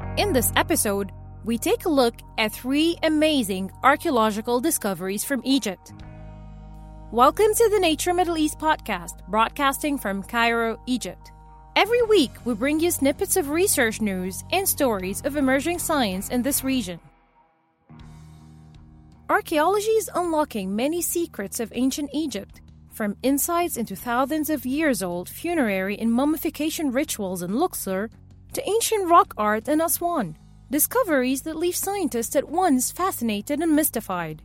In this episode, we take a look at three amazing archaeological discoveries from Egypt. Welcome to the Nature Middle East podcast, broadcasting from Cairo, Egypt. Every week, we bring you snippets of research news and stories of emerging science in this region. Archaeology is unlocking many secrets of ancient Egypt, from insights into thousands of years old funerary and mummification rituals in Luxor to ancient rock art in Aswan. Discoveries that leave scientists at once fascinated and mystified.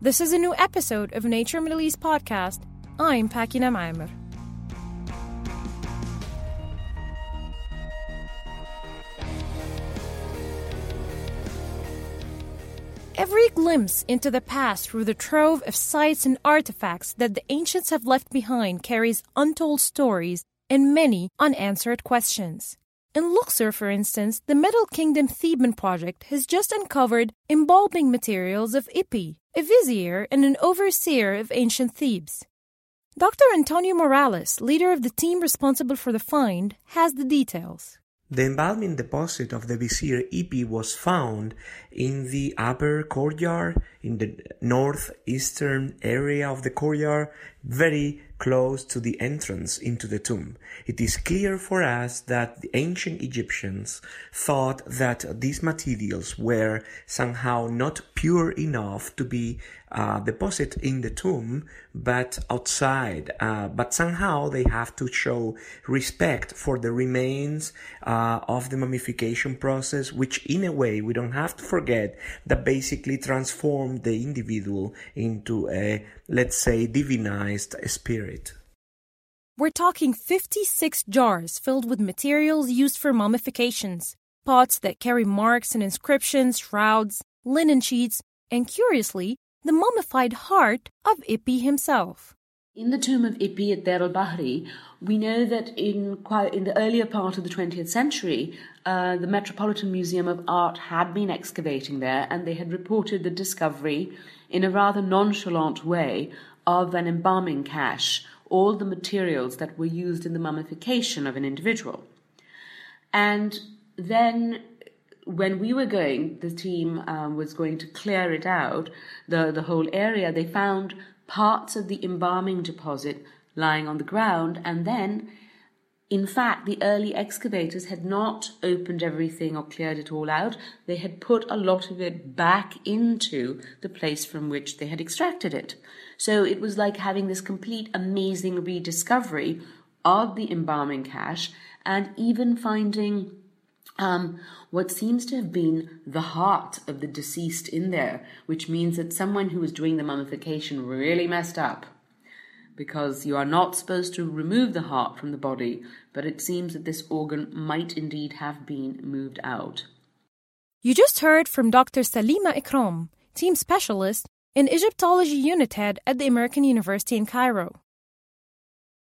This is a new episode of Nature Middle East podcast. I'm Pakina Maimer. Every glimpse into the past through the trove of sites and artifacts that the ancients have left behind carries untold stories and many unanswered questions. In Luxor, for instance, the Middle Kingdom Theban project has just uncovered embalming materials of Ipi, a vizier and an overseer of ancient Thebes. Dr. Antonio Morales, leader of the team responsible for the find, has the details. The embalming deposit of the vizier Ipi was found in the upper courtyard, in the northeastern area of the courtyard, very close to the entrance into the tomb. It is clear for us that the ancient Egyptians thought that these materials were somehow not pure enough to be uh, deposited in the tomb, but outside. Uh, but somehow they have to show respect for the remains uh, of the mummification process, which in a way we don't have to forget that basically transformed the individual into a, let's say, divinized spirit. We're talking 56 jars filled with materials used for mummifications, pots that carry marks and inscriptions, shrouds, linen sheets, and curiously, the mummified heart of Ipi himself. In the tomb of Ipi at Deir al-Bahri, we know that in quite in the earlier part of the 20th century, uh, the Metropolitan Museum of Art had been excavating there, and they had reported the discovery, in a rather nonchalant way, of an embalming cache, all the materials that were used in the mummification of an individual. And then when we were going, the team um, was going to clear it out, the, the whole area, they found parts of the embalming deposit lying on the ground, and then, in fact, the early excavators had not opened everything or cleared it all out. They had put a lot of it back into the place from which they had extracted it. So it was like having this complete amazing rediscovery of the embalming cache and even finding um, what seems to have been the heart of the deceased in there, which means that someone who was doing the mummification really messed up. Because you are not supposed to remove the heart from the body, but it seems that this organ might indeed have been moved out. You just heard from Dr. Salima Ikram, team specialist in Egyptology unit head at the American University in Cairo.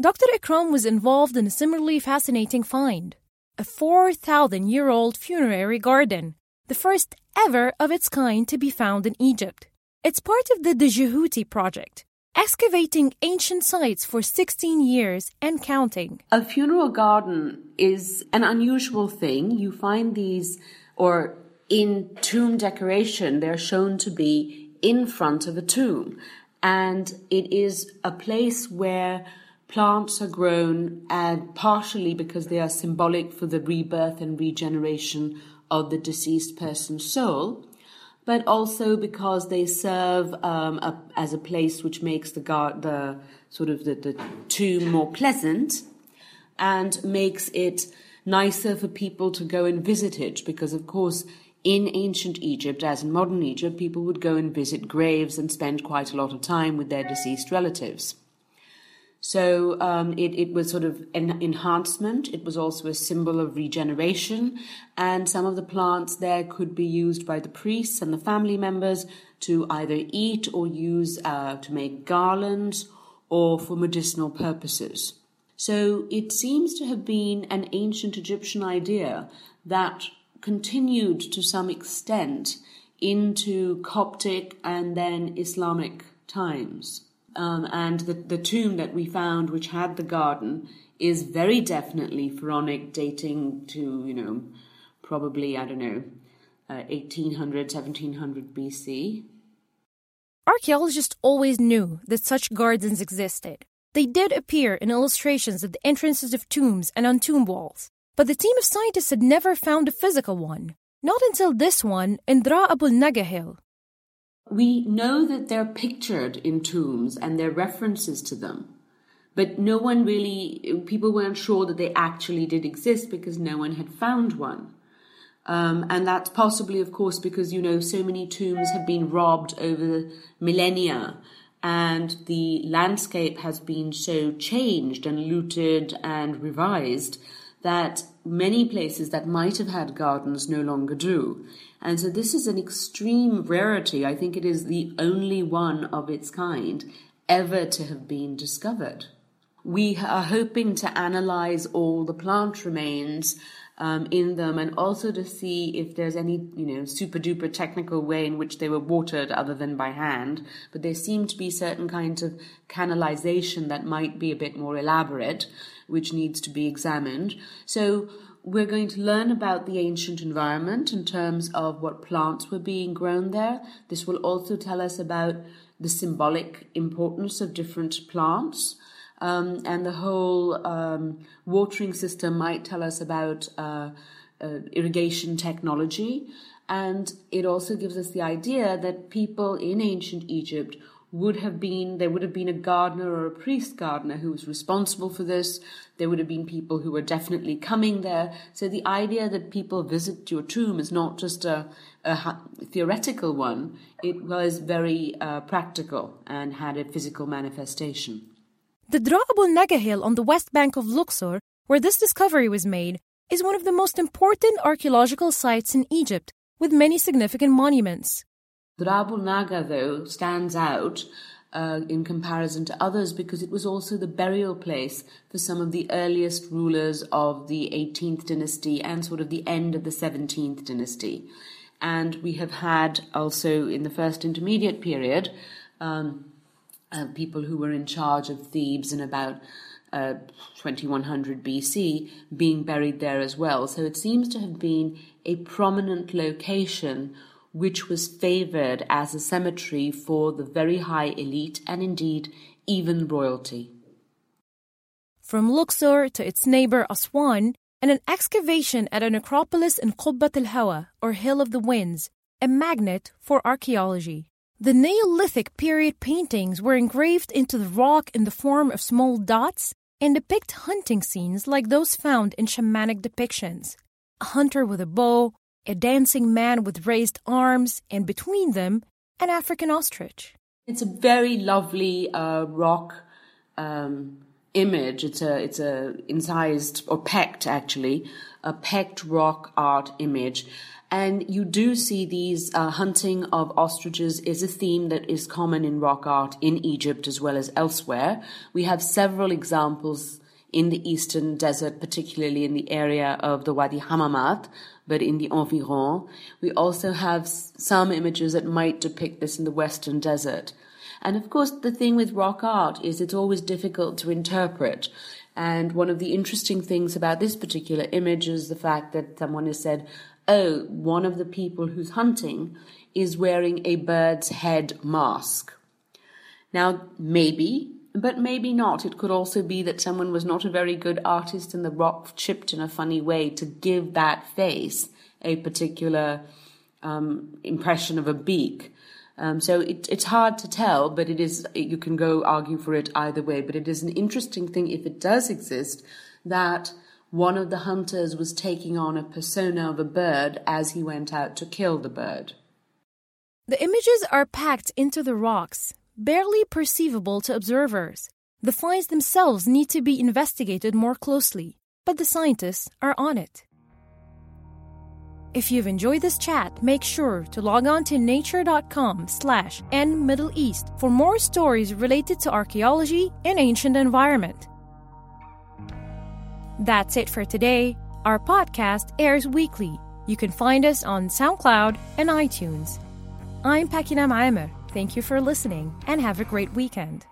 Dr. Ikram was involved in a similarly fascinating find a 4,000 year old funerary garden, the first ever of its kind to be found in Egypt. It's part of the Djehouti project, excavating ancient sites for 16 years and counting. A funeral garden is an unusual thing. You find these, or in tomb decoration, they're shown to be in front of a tomb. And it is a place where Plants are grown and partially because they are symbolic for the rebirth and regeneration of the deceased person's soul, but also because they serve um, a, as a place which makes the, gar- the sort of the, the tomb more pleasant and makes it nicer for people to go and visit it because of course in ancient Egypt, as in modern Egypt, people would go and visit graves and spend quite a lot of time with their deceased relatives. So um, it, it was sort of an enhancement. It was also a symbol of regeneration. And some of the plants there could be used by the priests and the family members to either eat or use uh, to make garlands or for medicinal purposes. So it seems to have been an ancient Egyptian idea that continued to some extent into Coptic and then Islamic times. Um, and the, the tomb that we found, which had the garden, is very definitely pharaonic, dating to, you know, probably, I don't know, uh, 1800, 1700 BC. Archaeologists always knew that such gardens existed. They did appear in illustrations at the entrances of tombs and on tomb walls, but the team of scientists had never found a physical one. Not until this one in Dra Abul Naga hill. We know that they're pictured in tombs and there are references to them. But no one really, people weren't sure that they actually did exist because no one had found one. Um, and that's possibly, of course, because, you know, so many tombs have been robbed over millennia and the landscape has been so changed and looted and revised that many places that might have had gardens no longer do. And so this is an extreme rarity. I think it is the only one of its kind ever to have been discovered. We are hoping to analyze all the plant remains um, in them and also to see if there's any, you know, super duper technical way in which they were watered other than by hand. But there seem to be certain kinds of canalization that might be a bit more elaborate, which needs to be examined. So we're going to learn about the ancient environment in terms of what plants were being grown there. This will also tell us about the symbolic importance of different plants. Um, and the whole um, watering system might tell us about uh, uh, irrigation technology. And it also gives us the idea that people in ancient Egypt would have been there would have been a gardener or a priest gardener who was responsible for this. There would have been people who were definitely coming there. So the idea that people visit your tomb is not just a, a theoretical one. It was very uh, practical and had a physical manifestation. The Dra Abul Naga hill on the west bank of Luxor, where this discovery was made, is one of the most important archaeological sites in Egypt, with many significant monuments. Dra Abul Naga, though, stands out uh, in comparison to others because it was also the burial place for some of the earliest rulers of the 18th dynasty and sort of the end of the 17th dynasty. And we have had also in the first intermediate period um, uh, people who were in charge of Thebes in about uh, 2100 BC being buried there as well. So it seems to have been a prominent location which was favored as a cemetery for the very high elite and indeed even royalty. From Luxor to its neighbor Aswan, and an excavation at a necropolis in Qubbat al Hawa, or Hill of the Winds, a magnet for archaeology. The Neolithic period paintings were engraved into the rock in the form of small dots and depict hunting scenes like those found in shamanic depictions. A hunter with a bow, a dancing man with raised arms, and between them, an African ostrich. It's a very lovely uh, rock um, image. It's a it's a incised or pecked actually, a pecked rock art image, and you do see these uh, hunting of ostriches is a theme that is common in rock art in Egypt as well as elsewhere. We have several examples in the eastern desert, particularly in the area of the Wadi Hammamat, but in the environ. We also have some images that might depict this in the western desert. And of course, the thing with rock art is it's always difficult to interpret. And one of the interesting things about this particular image is the fact that someone has said, oh, one of the people who's hunting is wearing a bird's head mask. Now, maybe, but maybe not. It could also be that someone was not a very good artist and the rock chipped in a funny way to give that face a particular um, impression of a beak. Um, so it, it's hard to tell, but it is, you can go argue for it either way. But it is an interesting thing, if it does exist, that one of the hunters was taking on a persona of a bird as he went out to kill the bird. The images are packed into the rocks, barely perceivable to observers. The finds themselves need to be investigated more closely, but the scientists are on it. If you've enjoyed this chat, make sure to log on to nature.com slash nmiddleeast for more stories related to archaeology and ancient environment. That's it for today. Our podcast airs weekly. You can find us on SoundCloud and iTunes. I'm Pakina Maimer. Thank you for listening and have a great weekend.